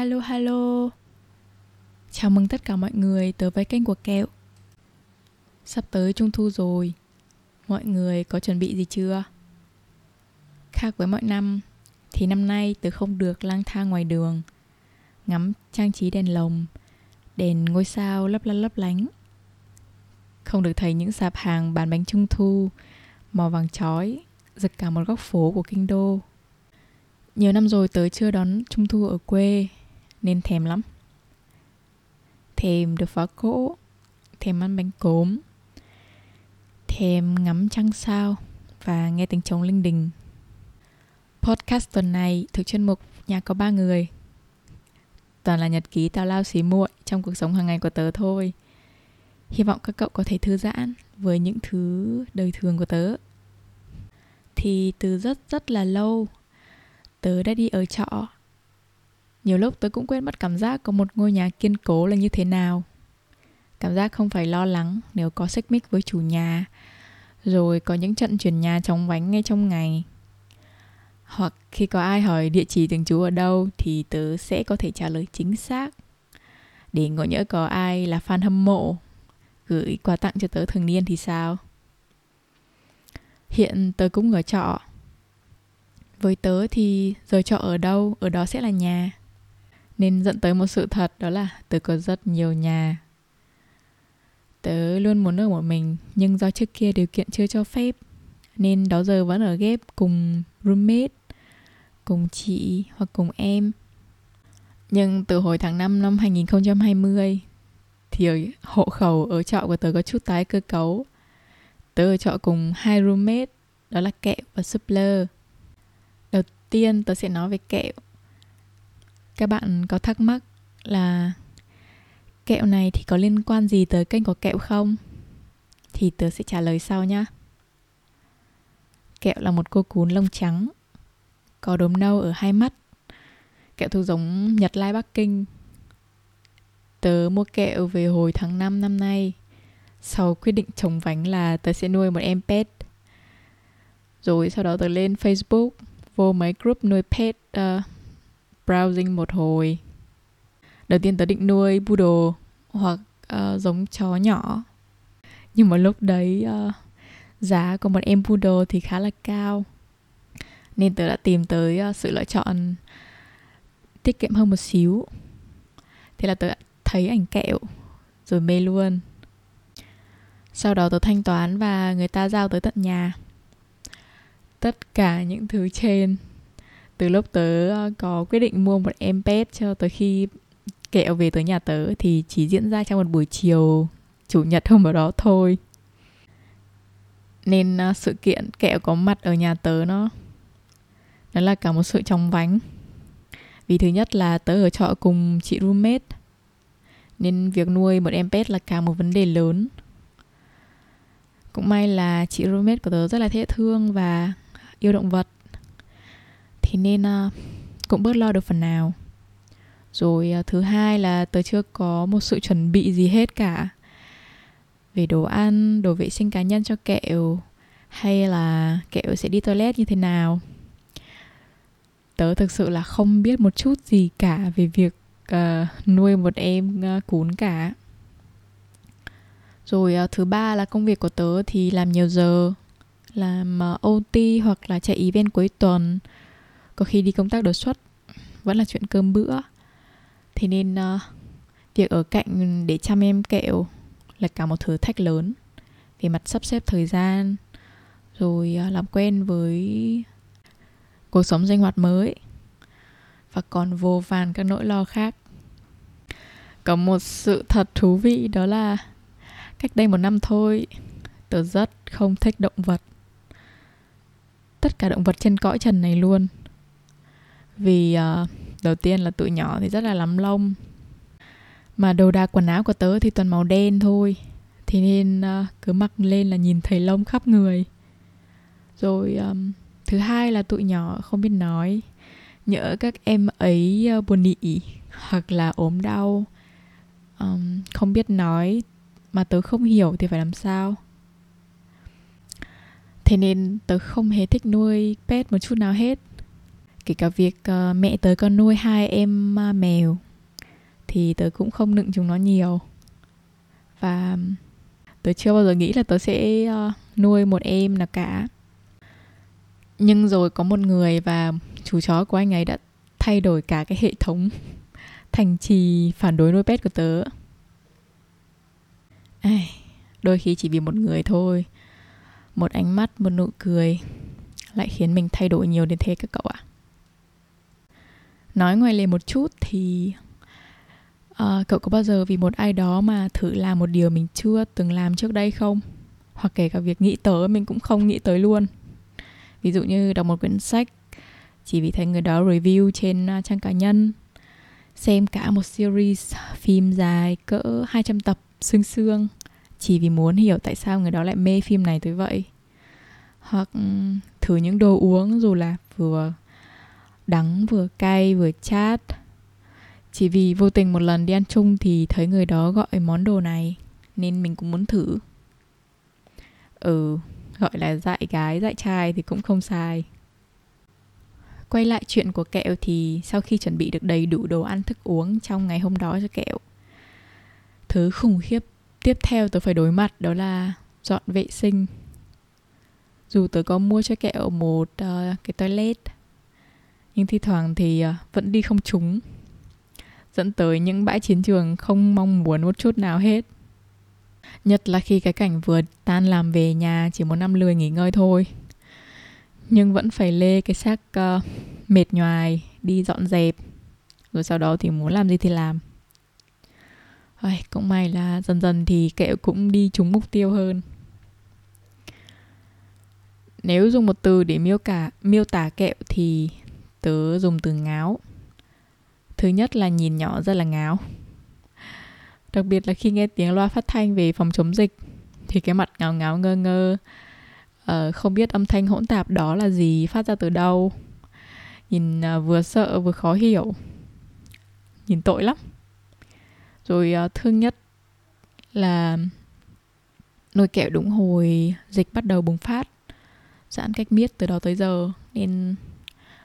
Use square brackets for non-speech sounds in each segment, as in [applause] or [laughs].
Hello hello. Chào mừng tất cả mọi người tới với kênh của Kẹo. Sắp tới Trung Thu rồi. Mọi người có chuẩn bị gì chưa? Khác với mọi năm, Thì năm nay tớ không được lang thang ngoài đường, Ngắm trang trí đèn lồng, Đèn ngôi sao lấp lấp lấp lánh. Không được thấy những sạp hàng bán bánh Trung Thu, Màu vàng chói, Giật cả một góc phố của kinh đô. Nhiều năm rồi tớ chưa đón Trung Thu ở quê. Nên thèm lắm. Thèm được phá cỗ, Thèm ăn bánh cốm, Thèm ngắm trăng sao Và nghe tiếng trống linh đình. Podcast tuần này thuộc chuyên mục, Nhà có ba người. Toàn là nhật ký tào lao xí muội Trong cuộc sống hàng ngày của tớ thôi. Hy vọng các cậu có thể thư giãn Với những thứ đời thường của tớ. Thì từ rất rất là lâu, tớ đã đi ở trọ nhiều lúc tớ cũng quên mất cảm giác có một ngôi nhà kiên cố là như thế nào. Cảm giác không phải lo lắng nếu có xích mích với chủ nhà, rồi có những trận chuyển nhà chóng vánh ngay trong ngày. Hoặc khi có ai hỏi địa chỉ thường trú ở đâu thì tớ sẽ có thể trả lời chính xác. Để ngộ nhỡ có ai là fan hâm mộ, gửi quà tặng cho tớ thường niên thì sao? Hiện tớ cũng ở trọ. Với tớ thì giờ trọ ở đâu, ở đó sẽ là nhà nên dẫn tới một sự thật, đó là tớ có rất nhiều nhà. Tớ luôn muốn ở một mình, nhưng do trước kia điều kiện chưa cho phép, nên đó giờ vẫn ở ghép cùng roommate, cùng chị hoặc cùng em. Nhưng từ hồi tháng 5 năm 2020 thì hộ khẩu ở trọ của tớ có chút tái cơ cấu. Tớ ở trọ cùng hai roommate, đó là kẹo và Supler. Đầu tiên tớ sẽ nói về kẹo các bạn có thắc mắc là kẹo này thì có liên quan gì tới kênh của kẹo không? Thì tớ sẽ trả lời sau nhá. Kẹo là một cô cún lông trắng có đốm nâu ở hai mắt. Kẹo thuộc giống nhật lai bắc kinh. Tớ mua kẹo về hồi tháng 5 năm nay. Sau quyết định trồng vánh là tớ sẽ nuôi một em pet. Rồi sau đó tớ lên facebook vô mấy group nuôi pet uh, browsing một hồi. Đầu tiên tớ định nuôi poodle hoặc uh, giống chó nhỏ. Nhưng mà lúc đấy uh, giá của một em poodle thì khá là cao. Nên tớ đã tìm tới uh, sự lựa chọn tiết kiệm hơn một xíu. Thế là tớ thấy ảnh kẹo rồi mê luôn. Sau đó tớ thanh toán và người ta giao tới tận nhà. Tất cả những thứ trên từ lúc tớ ờ, có quyết định mua một em pet cho tới khi kẹo về tới nhà tớ thì chỉ diễn ra trong một buổi chiều, chủ nhật hôm ở đó thôi. Nên ờ, sự kiện kẹo có mặt ở nhà tớ nó nó là cả một sự chóng vánh. Vì thứ nhất là tớ ở trọ cùng chị roommate, nên việc nuôi một em pet là cả một vấn đề lớn. Cũng may là chị roommate của tớ rất là dễ thương và yêu động vật thì nên uh, cũng bớt lo được phần nào. Rồi uh, thứ hai là tớ chưa có một sự chuẩn bị gì hết cả về đồ ăn đồ vệ sinh cá nhân cho kẹo hay là kẹo sẽ đi toilet như thế nào. Tớ thực sự là không biết một chút gì cả về việc uh, nuôi một em uh, cún cả. Rồi uh, thứ ba là công việc của tớ thì làm nhiều giờ làm uh, OT hoặc là chạy event cuối tuần có khi đi công tác đột xuất vẫn là chuyện cơm bữa. Thế nên uh, việc ở cạnh để chăm em kẹo là cả một thử thách lớn. Về mặt sắp xếp thời gian rồi uh, làm quen với cuộc sống sinh hoạt mới và còn vô vàn các nỗi lo khác. Có một sự thật thú vị đó là cách đây một năm thôi tớ rất không thích động vật. Tất cả động vật trên cõi trần này luôn vì uh, đầu tiên là tụi nhỏ thì rất là lắm lông. Mà đồ đạc quần áo của tớ thì toàn màu đen thôi. Thế nên uh, cứ mặc lên là nhìn thấy lông khắp người. Rồi um, thứ hai là tụi nhỏ không biết nói. Nhỡ các em ấy uh, buồn nị hoặc là ốm đau um, không biết nói mà tớ không hiểu thì phải làm sao? Thế nên tớ không hề thích nuôi pet một chút nào hết kể cả việc uh, mẹ tớ có nuôi hai em uh, mèo thì tớ cũng không nựng chúng nó nhiều. Và tớ chưa bao giờ nghĩ là tớ sẽ uh, nuôi một em nào cả. Nhưng rồi có một người và chú chó của anh ấy đã thay đổi cả cái hệ thống [laughs] thành trì phản đối nuôi pet của tớ. Ai, đôi khi chỉ vì một người thôi. Một ánh mắt một nụ cười lại khiến mình thay đổi nhiều đến thế các cậu ạ nói ngoài lề một chút thì uh, cậu có bao giờ vì một ai đó mà thử làm một điều mình chưa từng làm trước đây không? Hoặc kể cả việc nghĩ tới mình cũng không nghĩ tới luôn. Ví dụ như đọc một quyển sách chỉ vì thấy người đó review trên à, trang cá nhân xem cả một series phim dài cỡ 200 tập xương xương chỉ vì muốn hiểu tại sao người đó lại mê phim này tới vậy. Hoặc ừ, thử những đồ uống dù là vừa đắng vừa cay vừa chát. Chỉ vì vô tình một lần đi ăn chung thì thấy người đó gọi món đồ này nên mình cũng muốn thử. Ừ gọi là dạy gái dạy trai thì cũng không sai. Quay lại chuyện của kẹo thì sau khi chuẩn bị được đầy đủ đồ ăn thức uống trong ngày hôm đó cho kẹo thứ khủng khiếp tiếp theo tớ phải đối mặt đó là dọn vệ sinh. Dù tớ có mua cho kẹo một uh, cái toilet nhưng thi thoảng thì ờ, vẫn đi không trúng dẫn tới những bãi chiến trường không mong muốn một chút nào hết. Nhất là khi cái cảnh vừa tan làm về nhà chỉ muốn năm lười nghỉ ngơi thôi. Nhưng vẫn phải lê cái xác uh, mệt nhoài đi dọn dẹp rồi sau đó thì muốn làm gì thì làm. Ôi, cũng may là dần dần thì kẹo cũng đi trúng mục tiêu hơn. Nếu dùng một từ để miêu cả miêu tả kẹo thì tớ dùng từ ngáo. Thứ nhất là nhìn nhỏ rất là ngáo. Đặc biệt là khi nghe tiếng loa phát thanh về phòng chống dịch thì cái mặt ngáo ngáo ngơ ngơ uh, không biết âm thanh hỗn tạp đó là gì phát ra từ đâu. Nhìn uh, vừa sợ vừa khó hiểu. Nhìn tội lắm. Rồi uh, thương nhất là nồi kẹo đúng hồi dịch bắt đầu bùng phát giãn cách miết từ đó tới giờ nên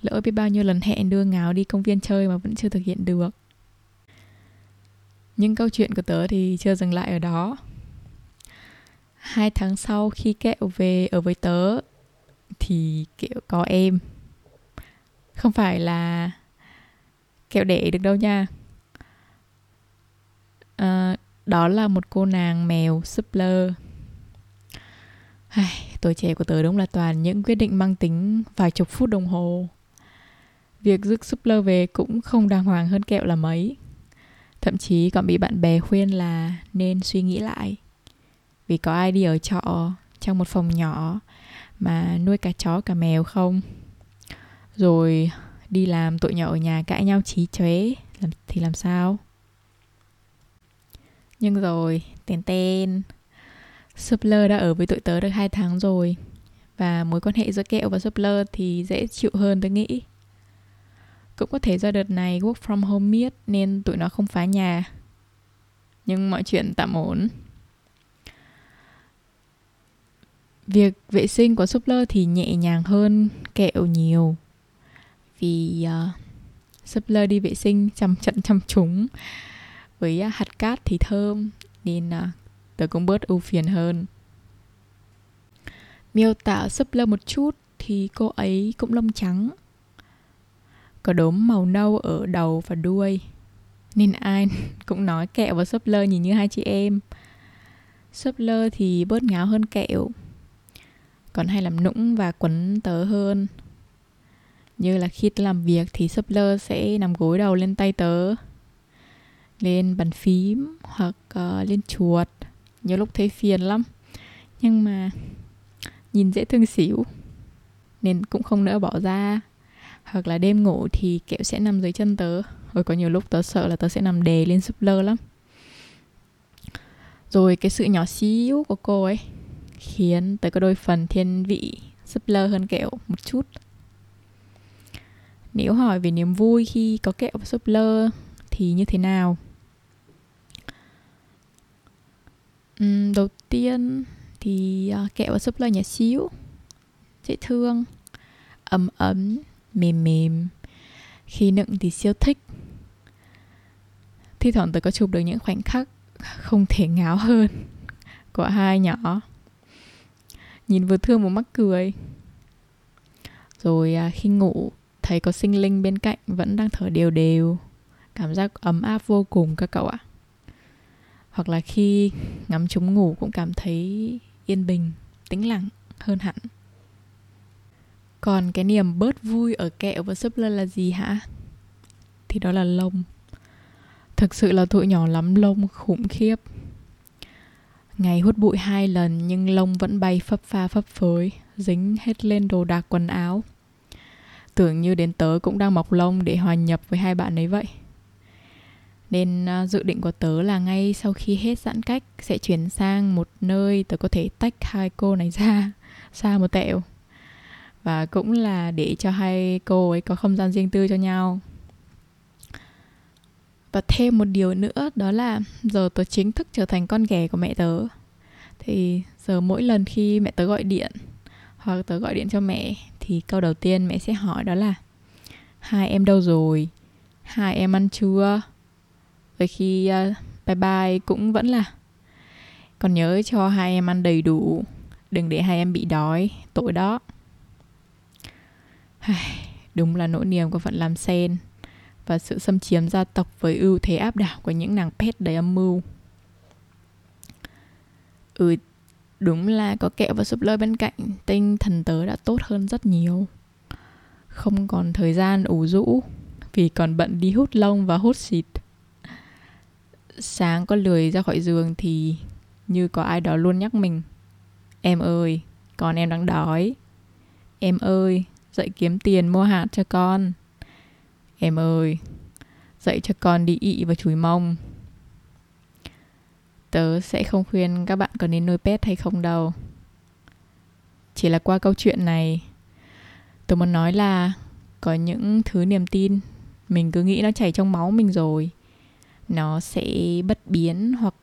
lỡ biết bao nhiêu lần hẹn đưa ngáo đi công viên chơi mà vẫn chưa thực hiện được. Nhưng câu chuyện của tớ thì chưa dừng lại ở đó. Hai tháng sau khi kẹo về ở với tớ thì kẹo có em. Không phải là kẹo đẻ được đâu nha. À, đó là một cô nàng mèo suppler Ai, tuổi trẻ của tớ đúng là toàn những quyết định mang tính vài chục phút đồng hồ việc rước lơ về cũng không đàng hoàng hơn kẹo là mấy. Thậm chí còn bị bạn bè khuyên là nên suy nghĩ lại. Vì có ai đi ở trọ, trong một phòng nhỏ, mà nuôi cả chó cả mèo không? Rồi đi làm tụi nhỏ ở nhà cãi nhau trí chóe thì làm sao? Nhưng rồi tên tên lơ đã ở với tụi tớ được 2 tháng rồi, và mối quan hệ giữa kẹo và Suppler thì dễ chịu hơn tôi nghĩ cũng có thể do đợt này work from home miết nên tụi nó không phá nhà. Nhưng mọi chuyện tạm ổn. Việc vệ sinh của Suppler thì nhẹ nhàng hơn kẹo nhiều. Vì ờ, uh, Suppler đi vệ sinh chăm trận chăm chúng với uh, hạt cát thì thơm nên uh, tớ cũng bớt ưu phiền hơn. Miêu tả Suppler một chút thì cô ấy cũng lông trắng có đốm màu nâu ở đầu và đuôi. Nên ai [laughs] cũng nói kẹo và Suppler nhìn như hai chị em. Suppler thì bớt ngáo hơn kẹo còn hay làm nũng và quấn tớ hơn. Như là khi tớ làm việc thì Suppler sẽ nằm gối đầu lên tay tớ lên bàn phím hoặc uh, lên chuột. Nhiều lúc thấy phiền lắm nhưng mà nhìn dễ thương xỉu nên cũng không nỡ bỏ ra hoặc là đêm ngủ thì kẹo sẽ nằm dưới chân tớ. Rồi có nhiều lúc tớ sợ là tớ sẽ nằm đè lên súp lơ lắm. Rồi cái sự nhỏ xíu của cô ấy khiến tớ có đôi phần thiên vị súp lơ hơn kẹo một chút. Nếu hỏi về niềm vui khi có kẹo và súp lơ thì như thế nào? Uhm, đầu tiên thì à, kẹo và súp lơ nhỏ xíu dễ thương ấm ấm mềm mềm. Khi nựng thì siêu thích. Thi thoảng tớ có chụp được những khoảnh khắc không thể ngáo hơn của hai nhỏ. Nhìn vừa thương vừa mắc cười. Rồi à, khi ngủ, thấy có sinh linh bên cạnh vẫn đang thở đều đều. Cảm giác ấm áp vô cùng các cậu ạ. Hoặc là khi ngắm chúng ngủ cũng cảm thấy yên bình, tĩnh lặng hơn hẳn còn cái niềm bớt vui ở kẹo và súp lơ là gì hả? Thì đó là lông. Thực sự là tụi nhỏ lắm, lông khủng khiếp. Ngày hút bụi hai lần, nhưng lông vẫn bay phấp pha phấp phới, dính hết lên đồ đạc quần áo. Tưởng như đến tớ cũng đang mọc lông để hòa nhập với hai bạn ấy vậy. Nên à, dự định của tớ là ngay sau khi hết giãn cách sẽ chuyển sang một nơi tớ có thể tách hai cô này ra, [laughs] xa một tẹo và cũng là để cho hai cô ấy có không gian riêng tư cho nhau. Và thêm một điều nữa đó là giờ tớ chính thức trở thành con ghẻ của mẹ tớ. Thì giờ mỗi lần khi mẹ tớ gọi điện hoặc tớ gọi điện cho mẹ thì câu đầu tiên mẹ sẽ hỏi đó là hai em đâu rồi? Hai em ăn chưa? Rồi khi uh, bye bye cũng vẫn là còn nhớ cho hai em ăn đầy đủ đừng để hai em bị đói tội đó đúng là nỗi niềm của phận làm sen và sự xâm chiếm gia tộc với ưu thế áp đảo của những nàng pet đầy âm mưu. Ừ đúng là có kẹo và súp lơ bên cạnh, tinh thần tớ đã tốt hơn rất nhiều. Không còn thời gian ủ rũ, vì còn bận đi hút lông và hút xịt. Sáng có lười ra khỏi giường thì như có ai đó luôn nhắc mình, em ơi, con em đang đói. Em ơi dậy kiếm tiền mua hạt cho con. Em ơi, dậy cho con đi ị và chùi mông. Tớ sẽ không khuyên các bạn có nên nuôi pet hay không đâu. Chỉ là qua câu chuyện này, tớ muốn nói là có những thứ niềm tin mình cứ nghĩ nó chảy trong máu mình rồi. Nó sẽ bất biến hoặc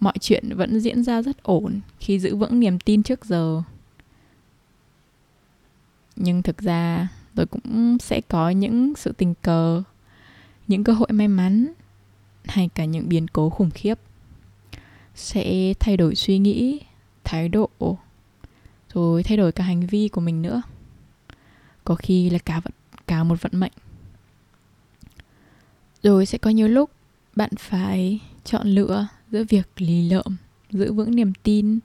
mọi chuyện vẫn diễn ra rất ổn khi giữ vững niềm tin trước giờ nhưng thực ra rồi cũng sẽ có những sự tình cờ những cơ hội may mắn hay cả những biến cố khủng khiếp. Sẽ thay đổi suy nghĩ thái độ rồi thay đổi cả hành vi của mình nữa. Có khi là cả vận cả một vận mệnh. Rồi sẽ có nhiều lúc bạn phải chọn lựa giữa việc lì lợm giữ vững niềm tin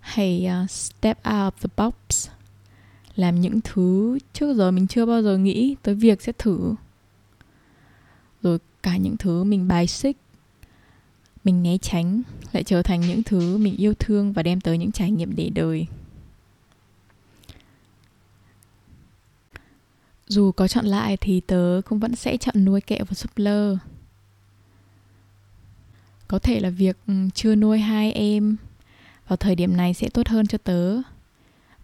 hay uh, step out of the box làm những thứ trước giờ mình chưa bao giờ nghĩ tới việc sẽ thử. Rồi cả những thứ mình bài xích, mình né tránh lại trở thành những thứ mình yêu thương và đem tới những trải nghiệm để đời. Dù có chọn lại thì tớ cũng vẫn sẽ chọn nuôi kẹo và súp lơ. Có thể là việc ừ, chưa nuôi hai em, vào thời điểm này sẽ tốt hơn cho tớ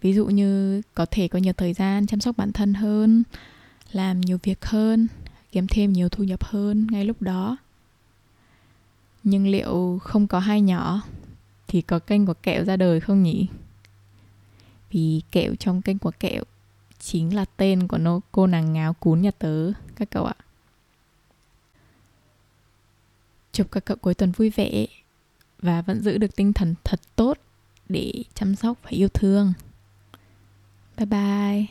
ví dụ như có thể có nhiều thời gian chăm sóc bản thân hơn, làm nhiều việc hơn, kiếm thêm nhiều thu nhập hơn ngay lúc đó. Nhưng liệu không có hai nhỏ thì có kênh của kẹo ra đời không nhỉ? Vì kẹo trong kênh của kẹo chính là tên của nó, cô nàng ngáo cún nhà tớ, các cậu ạ. Chúc các cậu cuối tuần vui vẻ và vẫn giữ được tinh thần thật tốt để chăm sóc và yêu thương. Bye bye.